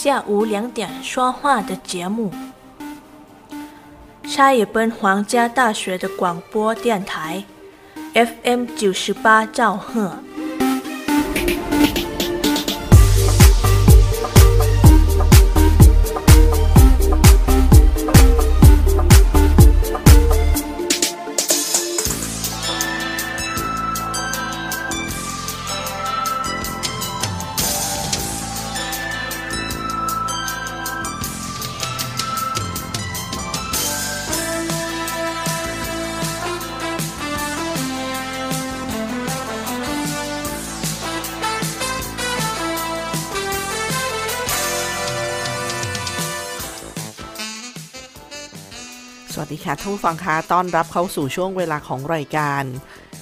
下午两点说话的节目。沙野奔皇家大学的广播电台，FM 九十八兆赫。 ค่ะท่านผู้ฟังคะต้อนรับเข้าสู่ช่วงเวลาของรายการ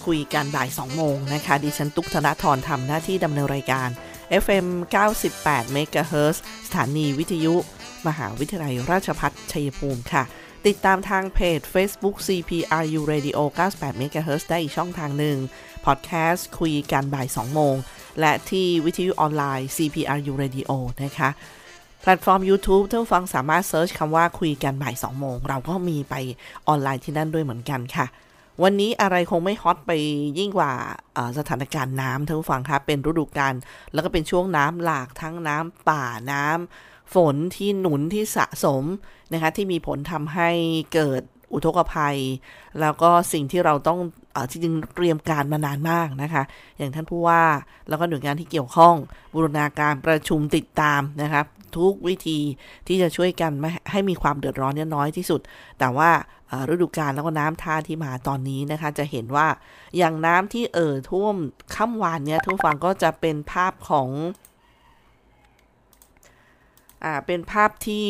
คุยกันบ่าย 2 โมงนะคะ ดิฉันตุ๊กธนทรทำหน้าที่ดำเนินรายการ FM 98 MHz สถานีวิทยุ มหาวิทยาลัยราชพัฒชัยภูมิค่ะ ติดตามทางเพจ Facebook CPRU Radio 98 MHz ได้อีกช่องทางหนึ่งพอดแคสต์คุยกันบ่าย 2 โมง และที่วิทยุออนไลน์ CPRU Radio นะคะ พลตฟอร์ม YouTube ท่านฟังสามารถเซิร์ชคำว่าคุยกันบ่าย2โมง เราก็มีไปออนไลน์ที่นั่นด้วยเหมือนกันค่ะ วันนี้อะไรคงไม่ฮอตไปยิ่งกว่าสถานการณ์น้ำท่านฟังคะเป็นฤดูกาลแล้วก็เป็นช่วงน้ำหลากทั้งน้ำป่าน้ำฝนที่หนุนที่สะสมนะคะที่มีผลทำให้เกิดอุทกภัย แล้วก็สิ่งที่เราต้องที่จริงเตรียมการมานานมากนะคะ อย่างท่านผู้ว่า แล้วก็หน่วยงานที่เกี่ยวข้องบูรณาการประชุมติดตามนะครับ ทุกวิธีที่จะช่วยกันไม่ให้มีความเดือดร้อนน้อยที่สุด แต่ว่าฤดูกาลแล้วก็น้ำท่าที่มาตอนนี้นะคะ จะเห็นว่าอย่างน้ำที่เอ่อท่วมค่ำวานเนี้ยทุกฟังก็จะเป็นภาพของ อ่าเป็นภาพที่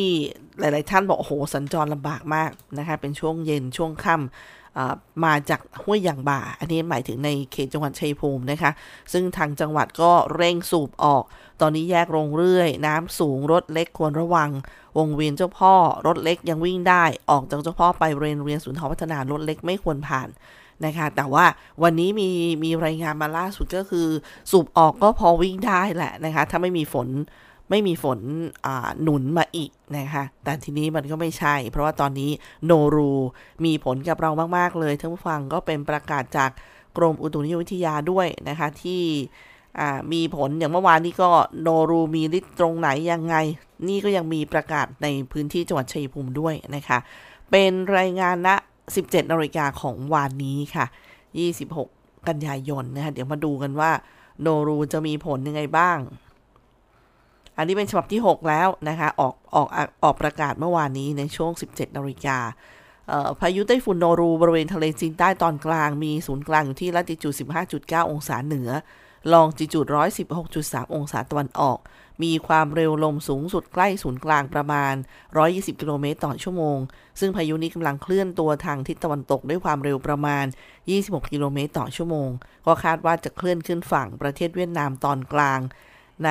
หลาย ๆ ท่านบอกโอ้โหสัญจรลำบากมากนะคะเป็นช่วงเย็นช่วงค่ำมาจากห้วยยางบ่า อันนี้หมายถึงในเขตจังหวัดชัยภูมินะคะ ซึ่งทางจังหวัดก็เร่งสูบออก ตอนนี้แยกโรงเรื่อย น้ำสูงรถเล็กควรระวัง วงเวียนเจ้าพ่อรถเล็กยังวิ่งได้ ออกจากเจ้าพ่อไปเรียนเรียนศูนย์ทอพัฒนารถเล็กไม่ควรผ่านนะคะแต่ว่าวันนี้มีมีรายงานมาล่าสุดก็คือ สูบออกก็พอวิ่งได้แหละนะคะ ถ้าไม่มีฝน ไม่มีฝนหนุนมาอีกนะคะ แต่ทีนี้มันก็ไม่ใช่ เพราะว่าตอนนี้โนรูมีผลกับเรามาก ๆ เลยท่านผู้ฟังก็เป็นประกาศจากกรมอุตุนิยมวิทยาด้วยนะคะ ที่มีผลอย่างเมื่อวานนี้ก็โนรูมีฤทธิ์ตรงไหนยังไง นี่ก็ยังมีประกาศในพื้นที่จังหวัดชัยภูมิด้วยนะคะ เป็นรายงานณ17นาฬิกาของวานนี้ค่ะ 26 กันยายนนะคะเดี๋ยวมาดูกันว่าโนรูจะมีผลยังไงบ้าง อันนี้เป็นฉบับที่ 6 แล้วนะคะออกออกออกประกาศเมื่อวานนี้ในช่วง 17นาฬิกาพายุไต้ฝุ่นโนรูบริเวณทะเลจีนใต้ตอนกลางมีศูนย์กลางอยู่ที่ละติจูด 15.9 องศาเหนือ ลองจิจูด 116.3 องศาตะวันออก มีความเร็วลมสูงสุดใกล้ศูนย์กลางประมาณ 120 กิโลเมตรต่อชั่วโมง ซึ่งพายุนี้กำลังเคลื่อนตัวทางทิศตะวันตกด้วยความเร็วประมาณ 26 กิโลเมตรต่อชั่วโมง ก็คาดว่าจะเคลื่อนขึ้นฝั่งประเทศเวียดนามตอนกลาง ใน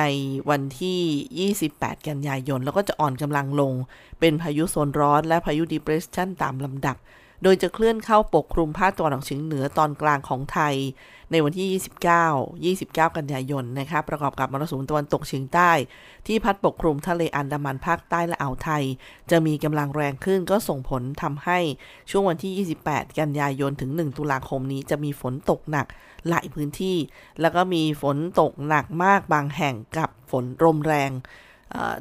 วันที่ 28 กันยายน แล้วก็จะอ่อนกำลังลง เป็นพายุโซนร้อนและพายุดีเพรสชันตามลำดับ โดยจะเคลื่อนเข้าปกคลุมภาคตะวันออกเฉียงเหนือตอนกลางของไทย ในวันที่ 29 29 กันยายนนะคะประกอบกับมรสุมตะวันตกเฉียงใต้ ที่พัดปกคลุมทะเลอันดามันภาคใต้และอ่าวไทย จะมีกำลังแรงขึ้นก็ส่งผลทำให้ช่วงวันที่ 28 กันยายนถึง 1 ตุลาคมนี้จะมีฝนตกหนัก หลายพื้นที่ แล้วก็มีฝนตกหนักมากบางแห่งกับฝนลมแรง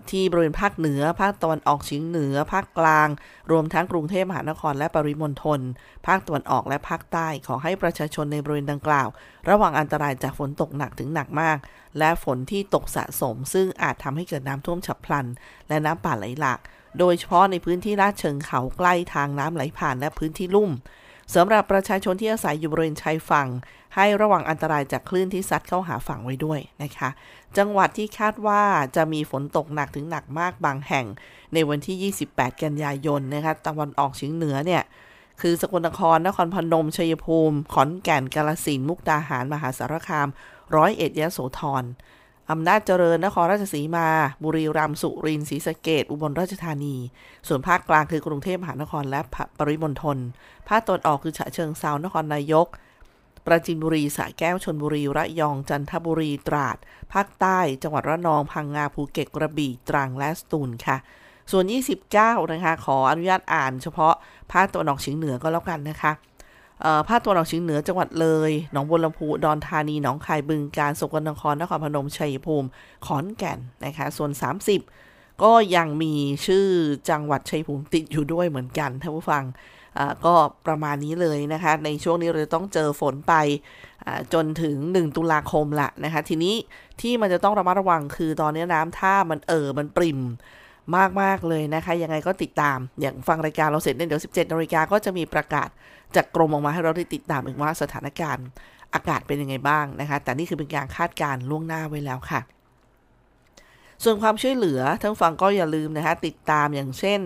ที่บริเวณภาคเหนือ ภาคตะวันออกเฉียงเหนือ ภาคกลาง รวมทั้งกรุงเทพมหานครและปริมณฑล ภาคตะวันออกและภาคใต้ ขอให้ประชาชนในบริเวณดังกล่าว ระวังอันตรายจากฝนตกหนักถึงหนักมาก และฝนที่ตกสะสม ซึ่งอาจทำให้เกิดน้ำท่วมฉับพลัน และน้ำป่าไหลหลาก โดยเฉพาะในพื้นที่ลาดเชิงเขาใกล้ทางน้ำไหลผ่านและพื้นที่ลุ่ม สำหรับประชาชนที่อาศัยอยู่บริเวณชายฝั่ง ให้ระวังอันตรายจากคลื่นที่ซัดเข้าหาฝั่งไว้ด้วยนะคะ จังหวัดที่คาดว่าจะมีฝนตกหนักถึงหนักมากบางแห่ง ในวันที่ 28 กันยายนนะคะตะวันออกเฉียงเหนือเนี่ยคือสกลนคร นครพนม ชัยภูมิ ขอนแก่น กาลสิน มุกดาหาร มหาสารคาม ร้อยเอ็ดยะโสธร อำนาจเจริญนครราชสีมา บุรีรัมย์สุรินทร์ศรีสะเกดอุบลราชธานี ส่วนภาคกลางคือกรุงเทพมหานครและปริมณฑลภาคตะวันออกคือฉะเชิงเซานครนายก ปราจีนบุรีสระแก้วชนบุรีระยองจันทบุรีตราด ภาคใต้ จังหวัดระนองพังงาภูเก็ตกระบี่ตรังและสตูลค่ะ ส่วน 29 นะคะ ขออนุญาตอ่านเฉพาะภาคตะวันออกเฉียงเหนือก็แล้วกันนะคะ ภาคตะวันออกเฉียงเหนือจังหวัดเลย หนองบัวลำพูดอนธานี หนองคาย บึงกาฬสกลนคร นครพนม ชัยภูมิ ขอนแก่น นะคะ ส่วน 30 ก็ยังมีชื่อจังหวัดชัยภูมิติดอยู่ด้วยเหมือนกันท่านผู้ฟัง ก็ประมาณนี้เลยนะคะ ในช่วงนี้เราจะต้องเจอฝนไปจนถึง 1 ตุลาคมละนะคะ ทีนี้ที่มันจะต้องระมัดระวังคือตอนนี้น้ำท่ามันเอ่อมันปริ่มมาก ๆ เลยนะคะ ยังไงก็ติดตามอย่างฟังรายการเราเสร็จเนี่ยเดี๋ยว 17นาฬิกาก็จะมีประกาศ จากกรมออกมาให้เราได้ติดตามเอีกว่าสถานการณ์อากาศเป็นยังไงบ้างนะคะ แต่นี่คือเป็นการคาดการณ์ล่วงหน้าไว้แล้วค่ะ ส่วนความช่วยเหลือทั้งฟังก็อย่าลืมนะคะ ติดตามอย่างเช่น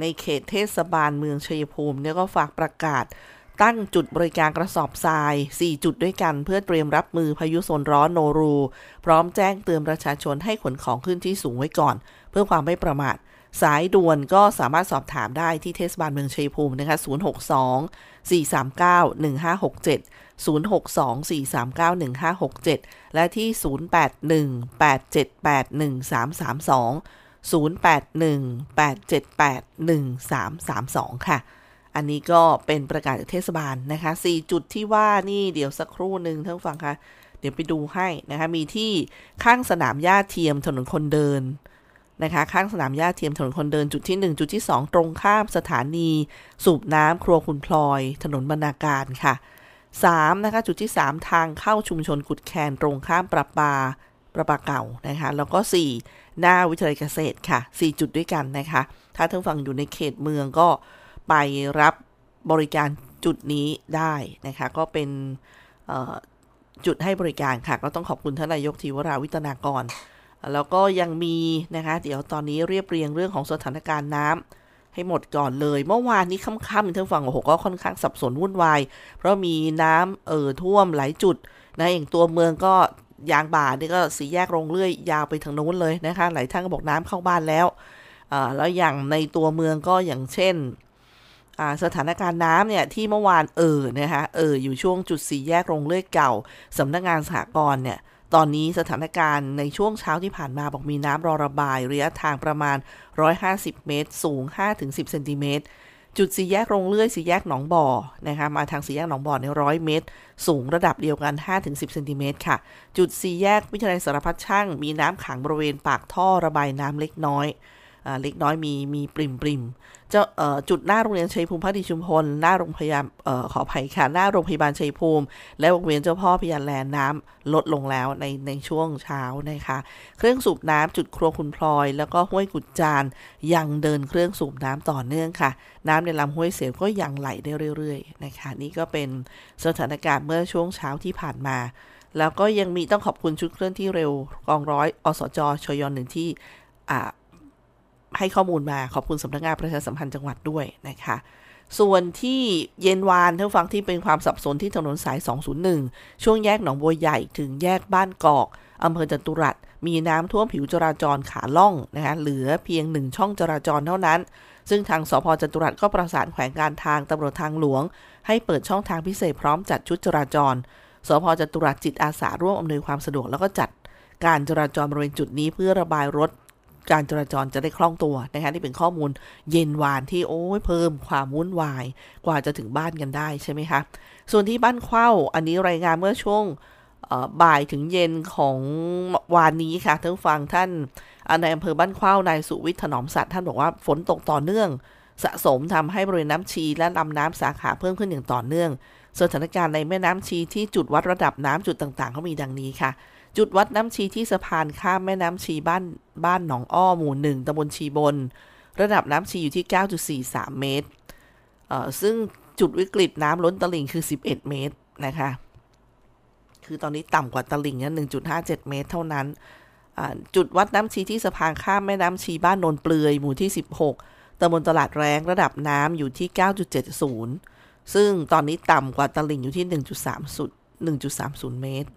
ในเขตเทศบาลเมืองชัยภูมิเนี่ยก็ฝากประกาศตั้งจุดบริการกระสอบทราย 4 จุดด้วยกันเพื่อเตรียมรับมือพายุโซนร้อนโนรู พร้อมแจ้งเตือนประชาชนให้ขนของขึ้นที่สูงไว้ก่อน เพื่อความไม่ประมาท สายด่วนก็สามารถสอบถามได้ที่เทศบาลเมืองชัยภูมินะคะ 062 439 1567 062 439 1567 และที่ 081 878 1332 081 878 1332 ค่ะ อันนี้ก็เป็นประกาศจากเทศบาลนะคะ 4 จุดที่ว่านี่เดี๋ยวสักครู่หนึ่งท่านฟังคะเดี๋ยวไปดูให้นะคะ มีที่ข้างสนามหญ้าเทียมถนนคนเดิน นะคะข้างสนามหญ้าเทียมถนนคนเดินจุดที่ 1 จุดที่ 2 ตรงข้ามสถานี สูบน้ำครัวคุณพลอย ถนนบรรณาการค่ะ 3 นะคะจุดที่ 3 ทางเข้าชุมชนกุดแคนตรงข้ามประปาประปาเก่านะคะ แล้วก็ 4 หน้าวิทยาลัยเกษตรค่ะ 4 จุดด้วยกันนะคะ ถ้าท่านฟังอยู่ในเขตเมืองก็ไปรับบริการจุดนี้ได้นะคะ ก็เป็นจุดให้บริการค่ะ ก็ต้องขอบคุณท่านนายกทีวราวิตนากร แล้วก็ยังมีนะคะ เดี๋ยวตอนนี้เรียบเรียงเรื่องของสถานการณ์น้ำให้หมดก่อนเลย เมื่อวานนี้ค่ำๆท่านฟังโอ้โหก็ค่อนข้างสับสนวุ่นวาย เพราะมีน้ำเอ่อท่วมหลายจุดนะอย่างตัวเมืองก็ยางบ่านี่ก็สีแยกลงเรื่อยยาวไปทางโน้นเลยนะคะ หลายท่านก็บอกน้ำเข้าบ้านแล้วแล้วอย่างในตัวเมืองก็อย่างเช่นสถานการณ์น้ำเนี่ยที่เมื่อวานเออนะคะเอออยู่ช่วงจุดสีแยกโรงเลื่อดเก่าสำนักงงานสหกรณ์เนี่ย ตอนนี้สถานการณ์ในช่วงเช้าที่ผ่านมาบอกมีน้ำรอระบาย ระยะทางประมาณ 150 เมตร สูง 5-10 เซนติเมตร จุดสีแยกโรงเลื่อยสีแยกหนองบ่อนะคะมาทางสีแยกหนองบ่อในร้อยเมตร สูงระดับเดียวกัน 5-10 เซนติเมตรค่ะ จุดสีแยกวิทยาลัยสารพัดช่าง มีน้ำขังบริเวณปากท่อระบายน้ำเล็กน้อย เล็กน้อยมีมีปริมปริมเจ้าจุดหน้าโรงเรียนชัยภูมิพัฒนิชุมพลหน้าโรงพยาบาลขออภัยค่ะหน้าโรงพยาบาลชัยภูมิ และวงเวียนเจ้าพ่อพยานแลนน้ำลดลงแล้วในในช่วงเช้านะคะ เครื่องสูบน้ำจุดครัวคุณพลอย แล้วก็ห้วยกุดจานยังเดินเครื่องสูบน้ำต่อเนื่องค่ะ น้ำในลำห้วยเสียก็ยังไหลได้เรื่อยๆนะคะนี่ก็เป็นสถานการณ์เมื่อช่วงเช้าที่ผ่านมาแล้วก็ยังมีต้องขอบคุณชุดเคลื่อนที่เร็วกองร้อยอสจชยหนึ่งที่อ่า ให้ข้อมูลมาขอบคุณสำนักงานประชาสัมพันธ์จังหวัดด้วยนะคะ ส่วนที่เย็นวานท่านฟังที่เป็นความสับสนที่ถนนสาย 201 ช่วงแยกหนองบัวใหญ่ถึงแยกบ้านกอกอำเภอจตุรัสมีน้ำท่วมผิวจราจรขาล่องนะคะเหลือเพียงหนึ่งช่องจราจรเท่านั้น ซึ่งทางสพจตุรัสก็ประสานแขวงการทางตำรวจทางหลวง ให้เปิดช่องทางพิเศษพร้อมจัดชุดจราจร สพจตุรัสจิตอาสาร่วมอำนวยความสะดวกแล้วก็จัดการจราจรบริเวณจุดนี้เพื่อระบายรถ การจราจรจะได้คล่องตัวนะคะที่เป็นข้อมูลเย็นวานที่โอ้ยเพิ่มความวุ่นวาย กว่าจะถึงบ้านกันได้ใช่ไหมคะ ส่วนที่บ้านเข้าอันนี้รายงานเมื่อช่วงบ่ายถึงเย็นของวานนี้ค่ะท่านฟังท่านในอำเภอบ้านเข้านายสุวิทย์ถนอมสัตว์ท่านบอกว่าฝนตกต่อเนื่อง สะสมทำให้บริเวณน้ำชีและลำน้ำสาขาเพิ่มขึ้นอย่างต่อเนื่องสถานการณ์ในแม่น้ำชีที่จุดวัดระดับน้ำจุดต่างๆเขามีดังนี้ค่ะ จุดวัดน้ำชีที่สะพานข้ามแม่น้ำชีบ้านบ้านหนองอ้อหมู่หนึ่งตำบลชีบน ระดับน้ำชีอยู่ที่ 9.43 เมตร ซึ่งจุดวิกฤตน้ำล้นตลิ่งคือ 11 เมตรนะคะ คือตอนนี้ต่ำกว่าตลิ่งนี่ย1.57 เมตรเท่านั้น จุดวัดน้ำชีที่สะพานข้ามแม่น้ำชีบ้านนนเปลือยหมู่ที่ 16ตำบลตลาดแรงระดับน้ำอยู่ที่ 9.70 ซึ่งตอนนี้ต่ำกว่าตลิ่งอยู่ที่ 1.30 1.30 เมตร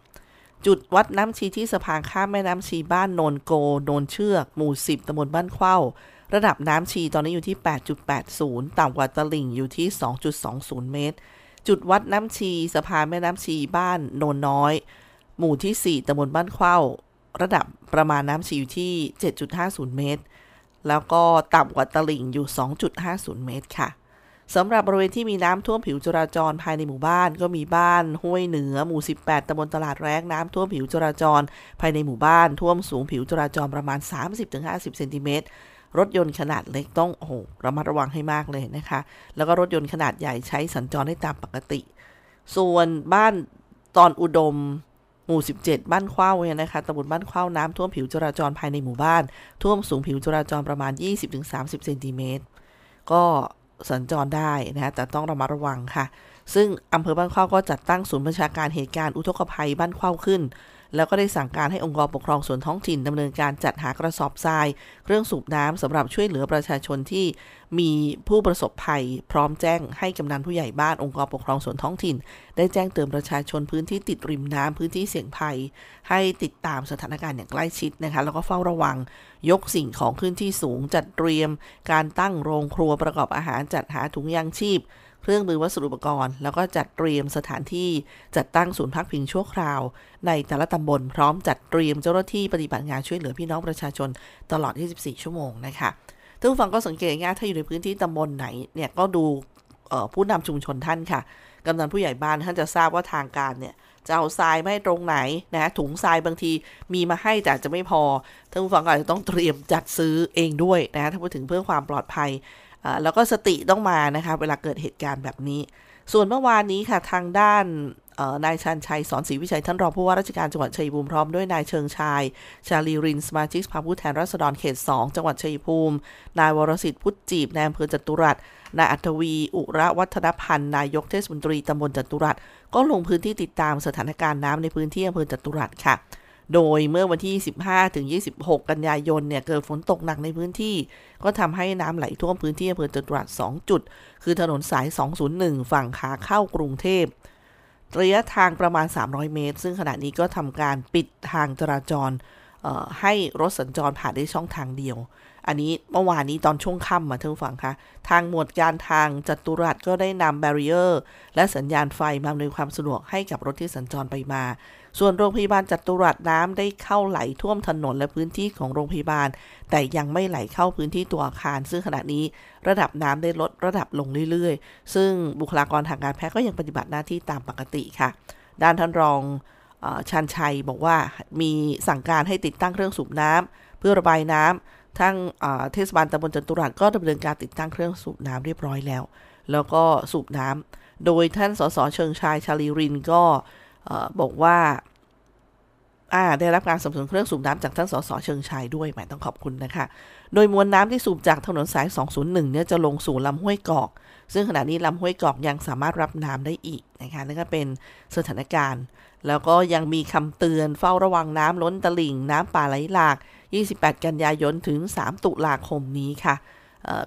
จุดวัดน้ำชีที่สะพานข้ามแม่น้ำชีบ้านโนนโก โนนเชือก หมู่ 10ตำบลบ้านเข้า ระดับน้ำชีตอนนี้อยู่ที่ 8.80 ต่ำกว่าตลิ่งอยู่ที่ 2.20 เมตร จุดวัดน้ำชีสะพานแม่น้ำชีบ้านโนนน้อย หมู่ที่ 4ตำบลบ้านเข้า ระดับประมาณน้ำชีอยู่ที่ 7.50 เมตร แล้วก็ต่ำกว่าตลิ่งอยู่ 2.50 เมตรค่ะ สำหรับบริเวณที่มีน้ำท่วมผิวจราจรภายในหมู่บ้าน ก็มีบ้านห้วยเหนือหมู่ 18ตำบลตลาดแรกน้ำท่วมผิวจราจร ภายในหมู่บ้านท่วมสูงผิวจราจรประมาณ 30-50เซนติเมตรรถยนต์ขนาดเล็กต้องโอ้ระมัดระวังให้มากเลยนะคะ แล้วก็รถยนต์ขนาดใหญ่ใช้สัญจรได้ตามปกติ ส่วนบ้านตอนอุดมหมู่ 17 บ้านเข้าเนี่ยนะคะตำบลบ้านเข้าน้ำท่วมผิวจราจรภายในหมู่บ้าน ท่วมสูงผิวจราจรประมาณ 20-30เซนติเมตรก็ สัญจรได้นะแต่ต้องระมัดระวังค่ะ ซึ่งอำเภอบ้านเข้าก็จัดตั้งศูนย์บัญชาการเหตุการณ์อุทกภัยบ้านเข้าขึ้น แล้วก็ได้สั่งการให้องค์กรปกครองส่วนท้องถิ่นดำเนินการจัดหากระสอบทราย เครื่องสูบน้ำสำหรับช่วยเหลือประชาชนที่มีผู้ประสบภัย พร้อมแจ้งให้กำนันผู้ใหญ่บ้านองค์กรปกครองส่วนท้องถิ่น ได้แจ้งเตือนประชาชนพื้นที่ติดริมน้ำพื้นที่เสี่ยงภัย ให้ติดตามสถานการณ์อย่างใกล้ชิดนะคะแล้วก็เฝ้าระวัง ยกสิ่งของขึ้นที่สูงจัดเตรียม การตั้งโรงครัวประกอบอาหารจัดหาถุงยางชีพ เครื่องมือวัสดุอุปกรณ์ แล้วก็จัดเตรียมสถานที่จัดตั้งศูนย์พักพิงชั่วคราว ในแต่ละตำบลพร้อมจัดเตรียมเจ้าหน้าที่ปฏิบัติงานช่วยเหลือพี่น้องประชาชนตลอด 24 ชั่วโมงนะคะท่านผู้ฟังก็สังเกตง่ายถ้าอยู่ในพื้นที่ตำบลไหนเนี่ยก็ดูผู้นำชุมชนท่านค่ะ กำนันผู้ใหญ่บ้านท่านจะทราบว่าทางการเนี่ยจะเอาทรายไม่ตรงไหนนะถุงทรายบางทีมีมาให้แต่จะไม่พอท่านผู้ฟังอาจจะต้องเตรียมจัดซื้อเองด้วยนะถ้าพูดถึงเพื่อความปลอดภัย แล้วก็สติต้องมานะคะเวลาเกิดเหตุการณ์แบบนี้ ส่วนเมื่อวานนี้ค่ะทางด้านนายชันชัยสอนศรีวิชัยท่านรองผู้ว่าราชการจังหวัดชัยภูมิพร้อมด้วยนายเชิงชาย ชาลีรินสมาชิกสภาผู้แทนราษฎรเขต 2 จังหวัดชัยภูมิ นายวรสิทธิ์พุทธจีบนายอำเภอจตุรัสนายอัธวี อุระวัฒนพันธ์นายกเทศมนตรีตำบลจตุรัสก็ลงพื้นที่ติดตามสถานการณ์น้ำในพื้นที่อำเภอจตุรัสค่ะ โดยเมื่อวันที่ 15 ถึง 26 กันยายนเนี่ยเกิดฝนตกหนักในพื้นที่ ก็ทำให้น้ำไหลท่วมพื้นที่อำเภอจตุรัส2จุด คือถนนสาย 201 ฝั่งขาเข้ากรุงเทพระยะทางประมาณ 300 เมตร ซึ่งขณะนี้ก็ทำการปิดทางจราจรให้รถสัญจรผ่านได้ช่องทางเดียว อันนี้เมื่อวานนี้ตอนช่วงค่ำมาท่านฟังคะ ทางหมวดการทางจัตุรัสก็ได้นำแบรีเออร์ และสัญญาณไฟมาอำนวยความสะดวกให้กับรถที่สัญจรไปมา ส่วนโรงพยาบาลจัตุรัสน้ำได้เข้าไหลท่วมถนนและพื้นที่ของโรงพยาบาล แต่ยังไม่ไหลเข้าพื้นที่ตัวอาคาร ซึ่งขณะนี้ระดับน้ำได้ลดระดับลงเรื่อยๆ ซึ่งบุคลากรทางการแพทย์ก็ยังปฏิบัติหน้าที่ตามปกติค่ะ ด้านท่านรองชันชัยบอกว่ามีสั่งการให้ติดตั้งเครื่องสูบน้ำเพื่อระบายน้ำทั้งเทศบาลตำบลจัตุรัสก็ดำเนินการติดตั้งเครื่องสูบน้ำเรียบร้อยแล้ว แล้วก็สูบน้ำโดยท่านสสเชิงชายชาลีรินก็ บอกว่าได้รับการสนับสนุนเครื่องสูบน้ำจากท่านสสเชิงชายด้วยหมายต้องขอบคุณนะคะ โดยมวลน้ำที่สูบจากถนนสาย 201 เนี่ยจะลงสู่ลำห้วยกอก ซึ่งขณะนี้ลำห้วยกอกยังสามารถรับน้ำได้อีกนะคะนั่นก็เป็นสถานการณ์ แล้วก็ยังมีคำเตือนเฝ้าระวังน้ำล้นตลิ่ง น้ำป่าไหลหลาก 28 กันยายนถึง 3 ตุลาคมนี้ค่ะ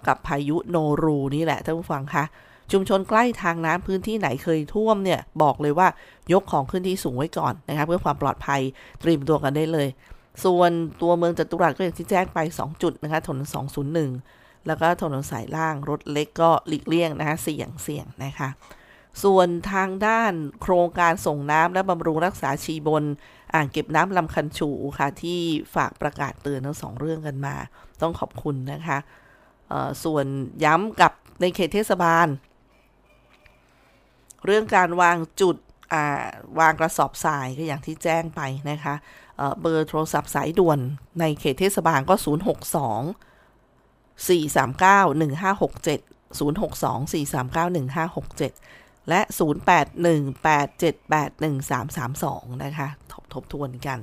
กับพายุโนรูนี่แหละท่านผู้ฟังคะ ชุมชนใกล้ทางน้ำพื้นที่ไหนเคยท่วมเนี่ยบอกเลยว่ายกของขึ้นที่สูงไว้ก่อนนะคะเพื่อความปลอดภัยเตรียมตัวกันได้เลย ส่วนตัวเมืองจตุรัสก็อย่างที่แจ้งไป 2 จุดนะคะถนน 201 แล้วก็ถนนสายล่างรถเล็กก็หลีกเลี่ยงนะคะเสี่ยงเสี่ยงนะคะส่วนทางด้านโครงการส่งน้ำและบำรุงรักษาชีบน อ่างเก็บน้ำลำคันฉูค่ะ ที่ฝากประกาศเตือนทั้งสองเรื่องกันมา ต้องขอบคุณนะคะส่วนย้ำกับในเขตเทศบาล เรื่องการวางจุดวางกระสอบทรายก็อย่างที่แจ้งไปนะคะเเบอร์โทรศัพท์สายด่วนในเขตเทศบาลก็ 062 439 1567 062 439 1567 และ 0818781332 นะคะ ทบทบทวนกัน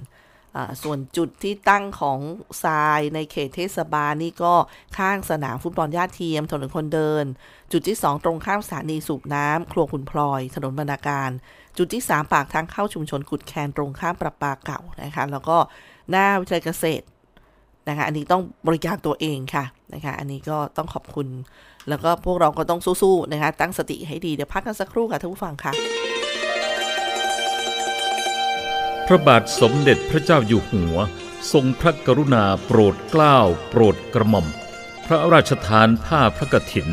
ส่วนจุดที่ตั้งของทรายในเขตเทศบาลนี่ก็ข้างสนามฟุตบอลญาติเทียมถนนคนเดิน จุดที่ 2 ตรงข้ามสถานีสูบน้ำครัวคุณพลอย ถนนบรรณาการ จุดที่ 3 ปากทางเข้าชุมชนกุดแคนตรงข้ามประปาเก่านะคะแล้วก็หน้าวิทยาลัยเกษตรนะคะอันนี้ต้องบริการตัวเองค่ะนะคะอันนี้ก็ต้องขอบคุณ แล้วก็พวกเราก็ต้องสู้ๆนะคะตั้งสติให้ดีเดี๋ยวพักกันสักครู่ค่ะท่านผู้ฟังค่ะ พระบาทสมเด็จพระเจ้าอยู่หัว ทรงพระกรุณาโปรดเกล้าโปรดกระหม่อม พระราชทานผ้าพระกฐิน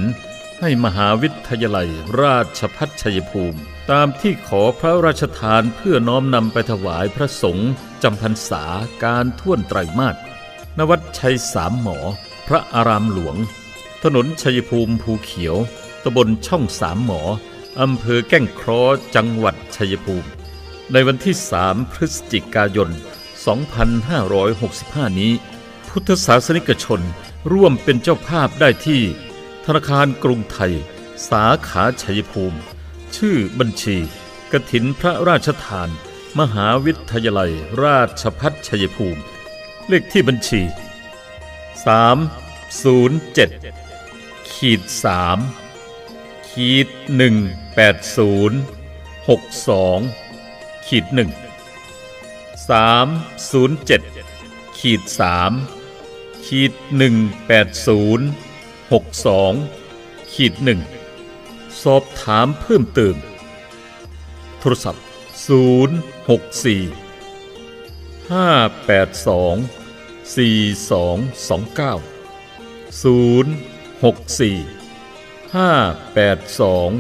ให้มหาวิทยาลัยราชพัฒชัยภูมิ ตามที่ขอพระราชทานเพื่อน้อมนำไปถวายพระสงฆ์จำพรรษาการท่วนไตรมาสนวัดชัยสามหมอ พระอารามหลวง ถนนชัยภูมิภูเขียวตำบลช่องสามหมออำเภอแก้งเคราะห์จังหวัดชัยภูมิ ในวันที่ 3 พฤศจิกายน 2565 นี้ พุทธศาสนิกชนร่วมเป็นเจ้าภาพได้ที่ ธนาคารกรุงไทย สาขาชัยภูมิ ชื่อบัญชี กถินพระราชทาน มหาวิทยาลัยราชพัฒชัยภูมิ เลขที่บัญชี 307ขีด3ขีด180 62 ขีดหนึ่งสามศูนย์เจ็ดขีดสามขีดหนึ่งแปดศูนย์หกสองขีดหนึ่งสอบถามเพิ่มเติม โทรศัพท์ศูนย์หกสี่ห้าแปดสองสี่สองสองเก้าศูนย์หกสี่ห้าแปดสอง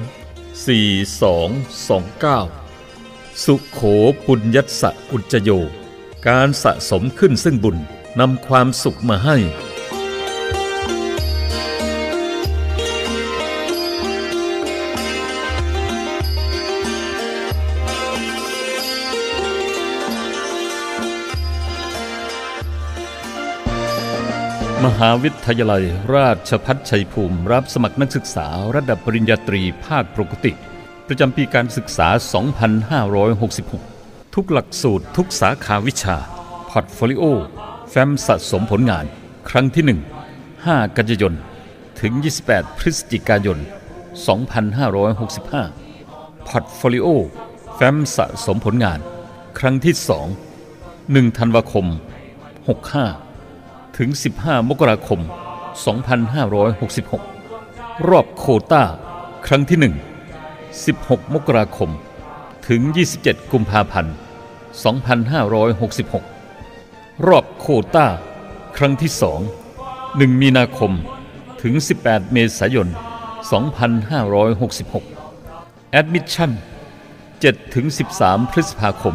สี่สองสองเก้า ขโขปุญญัสสะอุจโย การสะสมขึ้นซึ่งบุญนำความสุขมาให้ มหาวิทยาลัยราชภัฏชัยภูมิ รับสมัครนักศึกษาระดับปริญญาตรีภาคปกติ ประจำปีการศึกษา 2566 ทุกหลักสูตรทุกสาขาวิชา portfolio แฟ้มสะสมผลงาน ครั้งที่ 1 5 กันยายน ถึง 28 พฤศจิกายน 2565 portfolio แฟ้มสะสมผลงาน ครั้งที่ 2 1 ธันวาคม 65 ถึง 15 มกราคม 2566 รอบโคต้า ครั้งที่ 1 16 มกราคม ถึง 27 กุมภาพันธ์ 2566 รอบโคต้า ครั้งที่ 2 1 มีนาคม ถึง 18 เมษายน 2566 Admission 7ถึง 13 พฤษภาคม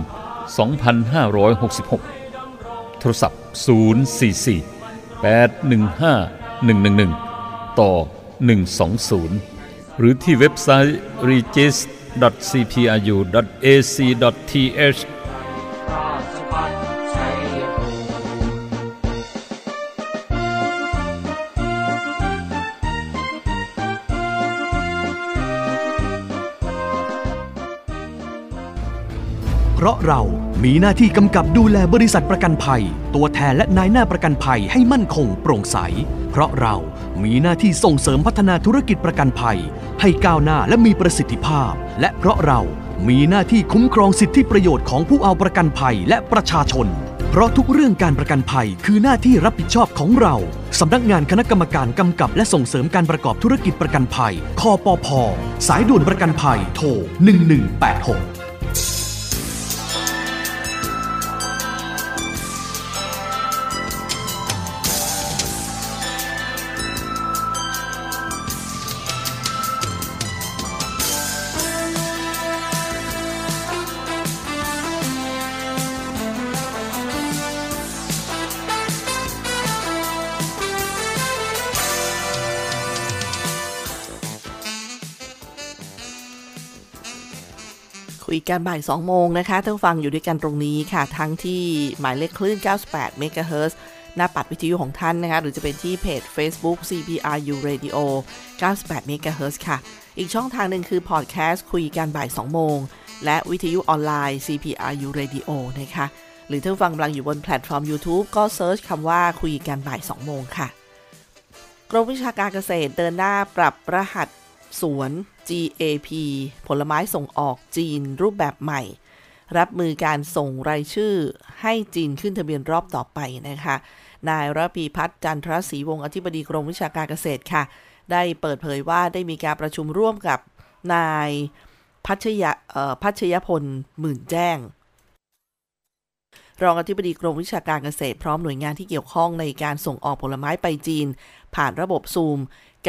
2566 โทรศัพท์ 044 815 111 ต่อ 120 หรือที่เว็บไซต์ regis.cpru.ac.th เพราะเรา มีหน้าที่กำกับดูแลบริษัทประกันภัย ตัวแทนและนายหน้าประกันภัยให้มั่นคงโปร่งใส เพราะเรามีหน้าที่ส่งเสริมพัฒนาธุรกิจประกันภัย ให้ก้าวหน้าและมีประสิทธิภาพ และเพราะเรามีหน้าที่คุ้มครองสิทธิประโยชน์ของผู้เอาประกันภัยและประชาชน เพราะทุกเรื่องการประกันภัยคือหน้าที่รับผิดชอบของเรา สำนักงานคณะกรรมการกำกับและส่งเสริมการประกอบธุรกิจประกันภัย คอปพสายด่วนประกันภัย โทร 1186 คุยกันบ่าย 2 โมงนะคะท่านฟังอยู่ด้วยกันตรงนี้ค่ะ ทั้งที่หมายเลขคลื่น 98 MHz หน้าปัดวิทยุของท่านนะคะ หรือจะเป็นที่เพจ Facebook CPRU Radio 98 MHz ค่ะ อีกช่องทางหนึ่งคือพอดแคสต์คุยกันบ่าย 2 โมง และวิทยุออนไลน์ CPRU Radio นะคะ หรือท่านฟังกำลังอยู่บน platform YouTube ก็ search คำว่าคุยกันบ่าย 2 โมงค่ะ กรมวิชาการเกษตรเดินหน้าปรับรหัส สวน GAP ผลไม้ส่งออกจีนรูปแบบใหม่ รับมือการส่งรายชื่อให้จีนขึ้นทะเบียนรอบต่อไปนะคะ นายระพีพัฒน์จันทรศรีวงศ์อธิบดีกรมวิชาการเกษตรค่ะ ได้เปิดเผยว่าได้มีการประชุมร่วมกับนายพัชยพัชยพลหมื่นแจ้ง รองอธิบดีกรมวิชาการเกษตรพร้อมหน่วยงานที่เกี่ยวข้องในการส่งออกผลไม้ไปจีน ผ่านระบบซูม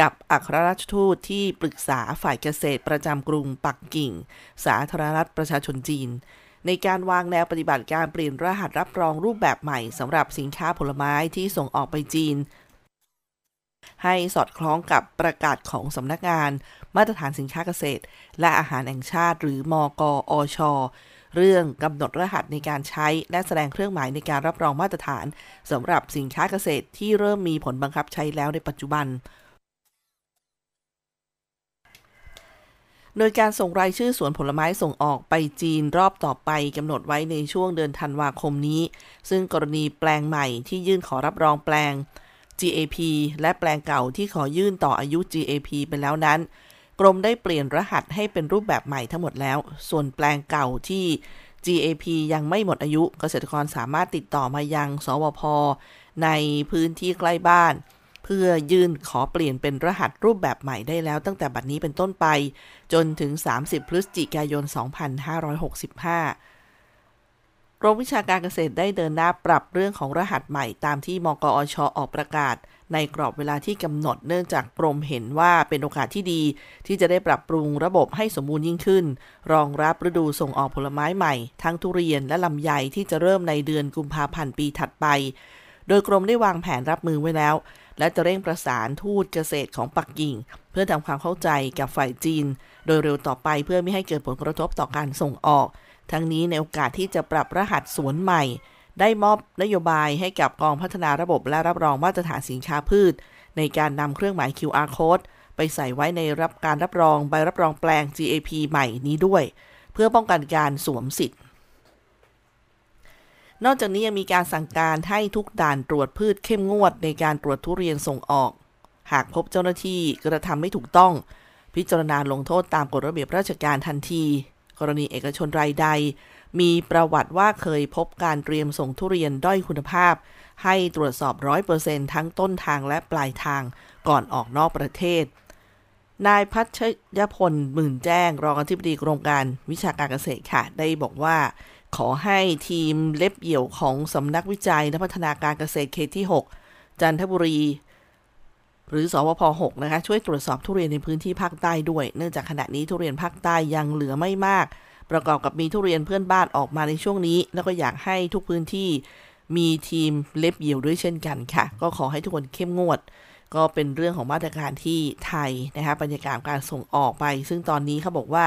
กับอัครราชทูตที่ปรึกษาฝ่ายเกษตรประจำกรุงปักกิ่ง สาธารณรัฐประชาชนจีน ในการวางแนวปฏิบัติการเปลี่ยนรหัสรับรองรูปแบบใหม่สำหรับสินค้าผลไม้ที่ส่งออกไปจีน ให้สอดคล้องกับประกาศของสำนักงาน มาตรฐานสินค้าเกษตร และอาหารแห่งชาติหรือมกอชเรื่องกำหนดรหัสในการใช้และแสดงเครื่องหมายในการรับรองมาตรฐานสำหรับสินค้าเกษตรที่เริ่มมีผลบังคับใช้แล้วในปัจจุบัน โดยการส่งรายชื่อสวนผลไม้ส่งออกไปจีนรอบต่อไปกำหนดไว้ในช่วงเดือนธันวาคมนี้ ซึ่งกรณีแปลงใหม่ที่ยื่นขอรับรองแปลง GAP และแปลงเก่าที่ขอยื่นต่ออายุ GAP ไปแล้วนั้น กรมได้เปลี่ยนรหัสให้เป็นรูปแบบใหม่ทั้งหมดแล้ว ส่วนแปลงเก่าที่ GAP ยังไม่หมดอายุเกษตรกรสามารถติดต่อมายัง สวพ ในพื้นที่ใกล้บ้าน เพื่อยื่นขอเปลี่ยนเป็นรหัสรูปแบบใหม่ได้แล้วตั้งแต่บัดนี้เป็นต้นไป จนถึง 30 พฤศจิกายน 2565 กรมวิชาการเกษตรได้เดินหน้าปรับเรื่องของรหัสใหม่ตามที่มกอชออกประกาศ ในกรอบเวลาที่กำหนดเนื่องจากกรมเห็นว่าเป็นโอกาสที่ดี ที่จะได้ปรับปรุงระบบให้สมบูรณ์ยิ่งขึ้น รองรับฤดูส่งออกผลไม้ใหม่ ทั้งทุเรียนและลำไยที่จะเริ่มในเดือนกุมภาพันธ์ปีถัดไป โดยกรมได้วางแผนรับมือไว้แล้ว และจะเร่งประสานทูตเกษตรของปักกิ่ง เพื่อทำความเข้าใจกับฝ่ายจีน โดยเร็วต่อไปเพื่อไม่ให้เกิดผลกระทบต่อการส่งออก ทั้งนี้ในโอกาสที่จะปรับรหัสสวนใหม่ ได้มอบนโยบายให้กับกองพัฒนาระบบและรับรองมาตรฐานสินค้าพืช ในการนำเครื่องหมาย QR code ไปใส่ไว้ในรับการรับรองใบรับรองแปลง GAP ใหม่นี้ด้วย เพื่อป้องกันการสวมสิทธิ์ นอกจากนี้ยังมีการสั่งการให้ทุกด่านตรวจพืชเข้มงวดในการตรวจทุเรียนส่งออก หากพบเจ้าหน้าที่กระทำไม่ถูกต้อง พิจารณาลงโทษตามกฎระเบียบราชการทันที กรณีเอกชนรายใด มีประวัติว่าเคยพบการเตรียมส่งทุเรียนด้อยคุณภาพ ให้ตรวจสอบร้อยเปอร์เซ็นทั้งต้นทางและปลายทางก่อนออกนอกประเทศนายพัชยพลหมื่นแจ้ง รองอธิบดีกรมการวิชาการเกษตรค่ะ ได้บอกว่า ขอให้ทีมเล็บเหี่ยวของสำนักวิจัยและพัฒนาการเกษตรเขตที่ 6 จันทบุรี หรือสวพ 6 นะคะ ช่วยตรวจสอบทุเรียนในพื้นที่ภาคใต้ด้วย เนื่องจากขณะนี้ทุเรียนภาคใต้ยังเหลือไม่มาก ประกอบกับมีทุเรียนเพื่อนบ้านออกมาในช่วงนี้ แล้วก็อยากให้ทุกพื้นที่มีทีมเล็บเหี่ยวด้วยเช่นกันค่ะ ก็ขอให้ทุกคนเข้มงวด ก็เป็นเรื่องของมาตรการที่ไทยนะคะบรรยากาศการส่งออกไป ซึ่งตอนนี้เขาบอกว่า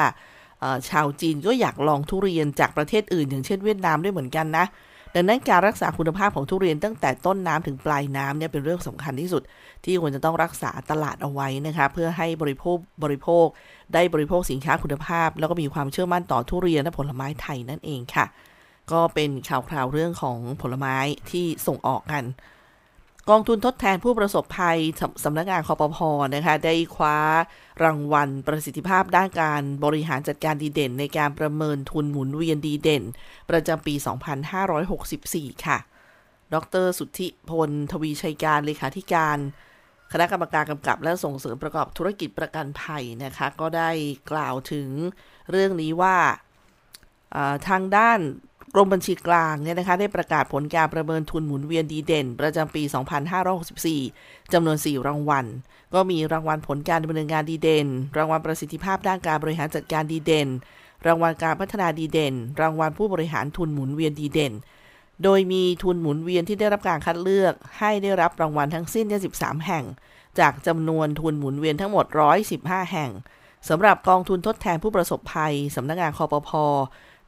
ชาวจีนก็อยากลองทุเรียนจากประเทศอื่น อย่างเช่นเวียดนามด้วยเหมือนกันนะดังนั้นการรักษาคุณภาพของทุเรียนตั้งแต่ต้นน้ำถึงปลายน้ำเนี่ยเป็นเรื่องสำคัญที่สุด ที่ควรจะต้องรักษาตลาดเอาไว้นะคะเพื่อให้บริโภคบริโภค ได้บริโภคสินค้าคุณภาพ แล้วก็มีความเชื่อมั่นต่อทุเรียนและผลไม้ไทยนั่นเองค่ะ ก็เป็นข่าวคราวเรื่องของผลไม้ที่ส่งออกกัน กองทุนทดแทนผู้ประสบภัยสำนักงานคอปพอนะคะได้คว้ารางวัลประสิทธิภาพด้านการบริหารจัดการดีเด่น ในการประเมินทุนหมุนเวียนดีเด่น ประจำปี 2564 ค่ะ ดร สุทธิพล ทวีชัยการเลขาธิการ คณะกรรมการกำกับและส่งเสริมประกอบธุรกิจประกันภัยนะคะ ก็ได้กล่าวถึงเรื่องนี้ว่าทางด้าน กรมบัญชีกลางเนี่ยนะคะได้ประกาศผลการประเมินทุนหมุนเวียนดีเด่น ประจำปี 2564 จำนวน 4 รางวัล ก็มีรางวัลผลการดำเนินงานดีเด่น รางวัลประสิทธิภาพด้านการบริหารจัดการดีเด่น รางวัลการพัฒนาดีเด่น รางวัลผู้บริหารทุนหมุนเวียนดีเด่น โดยมีทุนหมุนเวียนที่ได้รับการคัดเลือก ให้ได้รับรางวัลทั้งสิ้น23แห่ง จากจำนวนทุนหมุนเวียนทั้งหมด 115 แห่งสำหรับกองทุนทดแทนผู้ประสบภัยสำนักงานคอปพ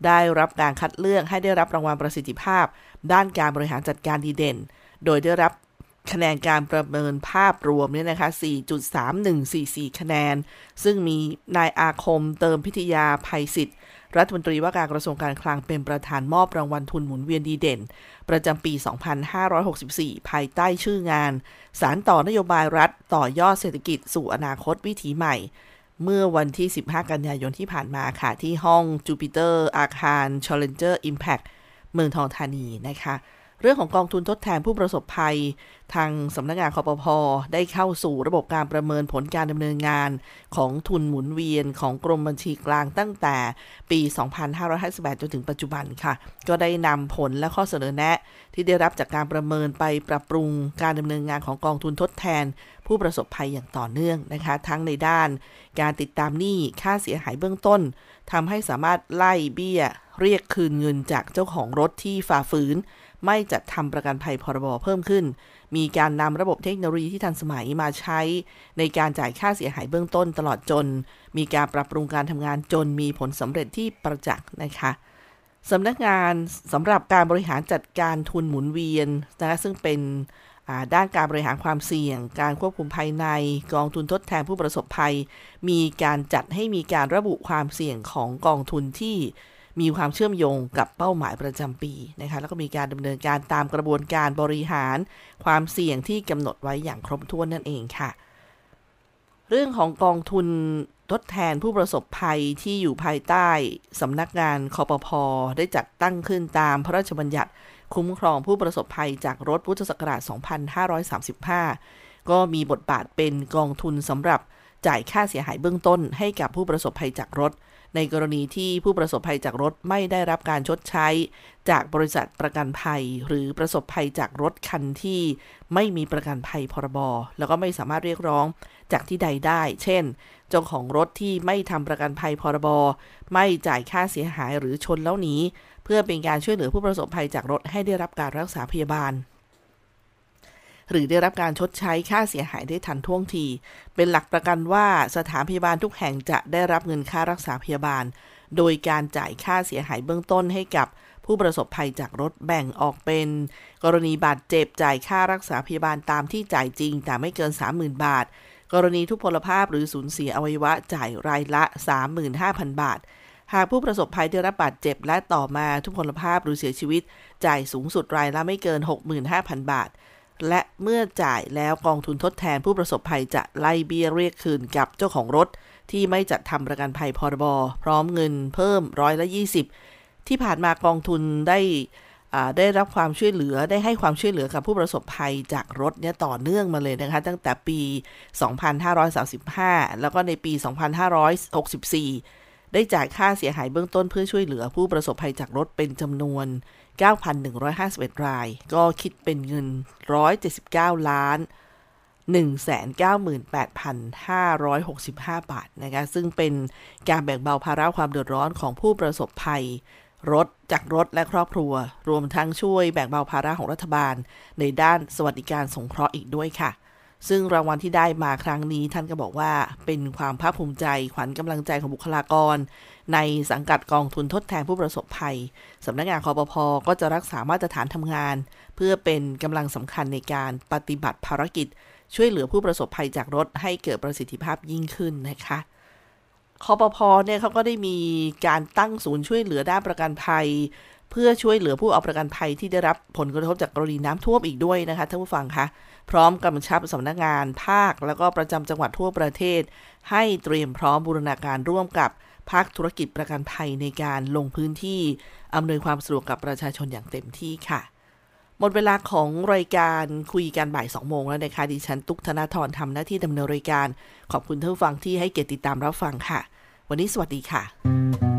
ได้รับการคัดเลือกให้ได้รับรางวัลประสิทธิภาพ ด้านการบริหารจัดการดีเด่น โดยได้รับคะแนนการประเมินภาพรวมเนี่ยนะคะ 4.3144 คะแนน ซึ่งมีนายอาคมเติมพิทยาภัยสิทธิ์ รัฐมนตรีว่าการกระทรวงการคลังเป็นประธานมอบรางวัลทุนหมุนเวียนดีเด่น ประจำปี 2564 ภายใต้ชื่องาน สารต่อนโยบายรัฐต่อยอดเศรษฐกิจสู่อนาคตวิถีใหม่ เมื่อวันที่ 15 กันยายนที่ผ่านมาค่ะ ที่ห้องจูปิเตอร์อาคาร Challenger Impact เมืองทองธานีนะคะ เรื่องของกองทุนทดแทนผู้ประสบภัย ทางสำนักงานคอปพอได้เข้าสู่ระบบการประเมินผลการดำเนินงาน ของทุนหมุนเวียนของกรมบัญชีกลางตั้งแต่ปี 2558 จนถึงปัจจุบันค่ะ ก็ได้นำผลและข้อเสนอแนะ ที่ได้รับจากการประเมินไปปรับปรุงการดำเนินงานของกองทุนทดแทน ผู้ประสบภัยอย่างต่อเนื่องนะคะ ทั้งในด้าน การติดตามหนี้ค่าเสียหายเบื้องต้นทำให้สามารถไล่เบี้ย เรียกคืนเงินจากเจ้าของรถที่ฝ่าฝืน ไม่จัดทำประกันภัยพรบเพิ่มขึ้น มีการนำระบบเทคโนโลยีที่ทันสมัยมาใช้ ในการจ่ายค่าเสียหายเบื้องต้นตลอดจน มีการปรับปรุงการทำงานจนมีผลสำเร็จที่ประจักษ์นะคะสำนักงานสำหรับการบริหารจัดการทุนหมุนเวียนนะคะซึ่งเป็นด้านการบริหารความเสี่ยง การควบคุมภายใน กองทุนทดแทนผู้ประสบภัย มีการจัดให้มีการระบุความเสี่ยงของกองทุนที่ มีความเชื่อมโยงกับเป้าหมายประจำปีนะคะแล้วก็มีการดำเนินการตามกระบวนการบริหาร ความเสี่ยงที่กำหนดไว้อย่างครบถ้วนนั่นเองค่ะ เรื่องของกองทุนทดแทนผู้ประสบภัยที่อยู่ภายใต้สำนักงานคอปพอได้จัดตั้งขึ้นตามพระราชบัญญัติ คุ้มครองผู้ประสบภัยจากรถพุทธศักราช 2535 ก็มีบทบาทเป็นกองทุนสำหรับจ่ายค่าเสียหายเบื้องต้นให้กับผู้ประสบภัยจากรถ ในกรณีที่ผู้ประสบภัยจากรถไม่ได้รับการชดใช้ จากบริษัทประกันภัย หรือประสบภัยจากรถคันที่ไม่มีประกันภัยพรบแล้วก็ไม่สามารถเรียกร้องจากที่ใดได้ เช่น เจ้าของรถที่ไม่ทำประกันภัยพรบไม่จ่ายค่าเสียหายหรือชนแล้วหนีเพื่อเป็นการช่วยเหลือผู้ประสบภัยจากรถให้ได้รับการรักษาพยาบาล หรือได้รับการชดใช้ค่าเสียหายได้ทันท่วงที เป็นหลักประกันว่าสถานพยาบาลทุกแห่งจะได้รับเงินค่ารักษาพยาบาล โดยการจ่ายค่าเสียหายเบื้องต้นให้กับผู้ประสบภัยจากรถแบ่งออกเป็น กรณีบาดเจ็บจ่ายค่ารักษาพยาบาลตามที่จ่ายจริง แต่ไม่เกิน 30,000 บาท กรณีทุพพลภาพหรือสูญเสียอวัยวะจ่ายรายละ 35,000 บาท หากผู้ประสบภัยได้รับบาดเจ็บและต่อมาทุพพลภาพหรือเสียชีวิต จ่ายสูงสุดรายละไม่เกิน 65,000 บาท และเมื่อจ่ายแล้วกองทุนทดแทนผู้ประสบภัยจะไล่เบี้ยเรียกคืนกับเจ้าของรถ ที่ไม่จัดทำประกันภัยพรบพร้อมเงินเพิ่มร้อยละ20 ที่ผ่านมากองทุนได้ได้รับความช่วยเหลือได้ให้ความช่วยเหลือกับผู้ประสบภัยจากรถเนี่ยต่อเนื่องมาเลยนะคะ ตั้งแต่ปี 2535 แล้วก็ในปี 2564 ได้จ่ายค่าเสียหายเบื้องต้นเพื่อช่วยเหลือผู้ประสบภัยจากรถเป็นจำนวน 9,151 ราย ก็คิดเป็นเงิน 179 ล้าน 198,565 บาทนะคะซึ่งเป็นการแบ่งเบาภาระความเดือดร้อนของผู้ประสบภัย รถจากรถและครอบครัว รวมทั้งช่วยแบ่งเบาภาระของรัฐบาล ในด้านสวัสดิการสงเคราะห์อีกด้วยค่ะ ซึ่งรางวัลที่ได้มาครั้งนี้ท่านก็บอกว่าเป็นความภาคภูมิใจขวัญกำลังใจของบุคลากร ในสังกัดกองทุนทดแทนผู้ประสบภัยสำนักงานคอปพอก็จะรักษามาตรฐานทำงาน เพื่อเป็นกำลังสำคัญในการปฏิบัติภารกิจ ช่วยเหลือผู้ประสบภัยจากรถให้เกิดประสิทธิภาพยิ่งขึ้นนะคะคอปพอเนี่ยเขาก็ได้มีการตั้งศูนย์ช่วยเหลือด้านประกันภัย เพื่อช่วยเหลือผู้เอาประกันภัยที่ได้รับผลกระทบจากกรณีน้ำท่วมอีกด้วยนะคะท่านผู้ฟังคะพร้อมกำชับสำนักงานภาค แล้วก็ประจำจังหวัดทั่วประเทศ ให้เตรียมพร้อมบูรณาการร่วมกับภาคธุรกิจประกันภัยในการลงพื้นที่อำนวยความสะดวกกับประชาชนอย่างเต็มที่ค่ะ หมดเวลาของรายการคุยกันบ่าย 2 โมงแล้วนะคะดิฉันตุกธนาธรทำหน้าที่ดำเนินรายการ ขอบคุณท่านฟังที่ให้เกียรติติดตามรับฟังค่ะ วันนี้สวัสดีค่ะ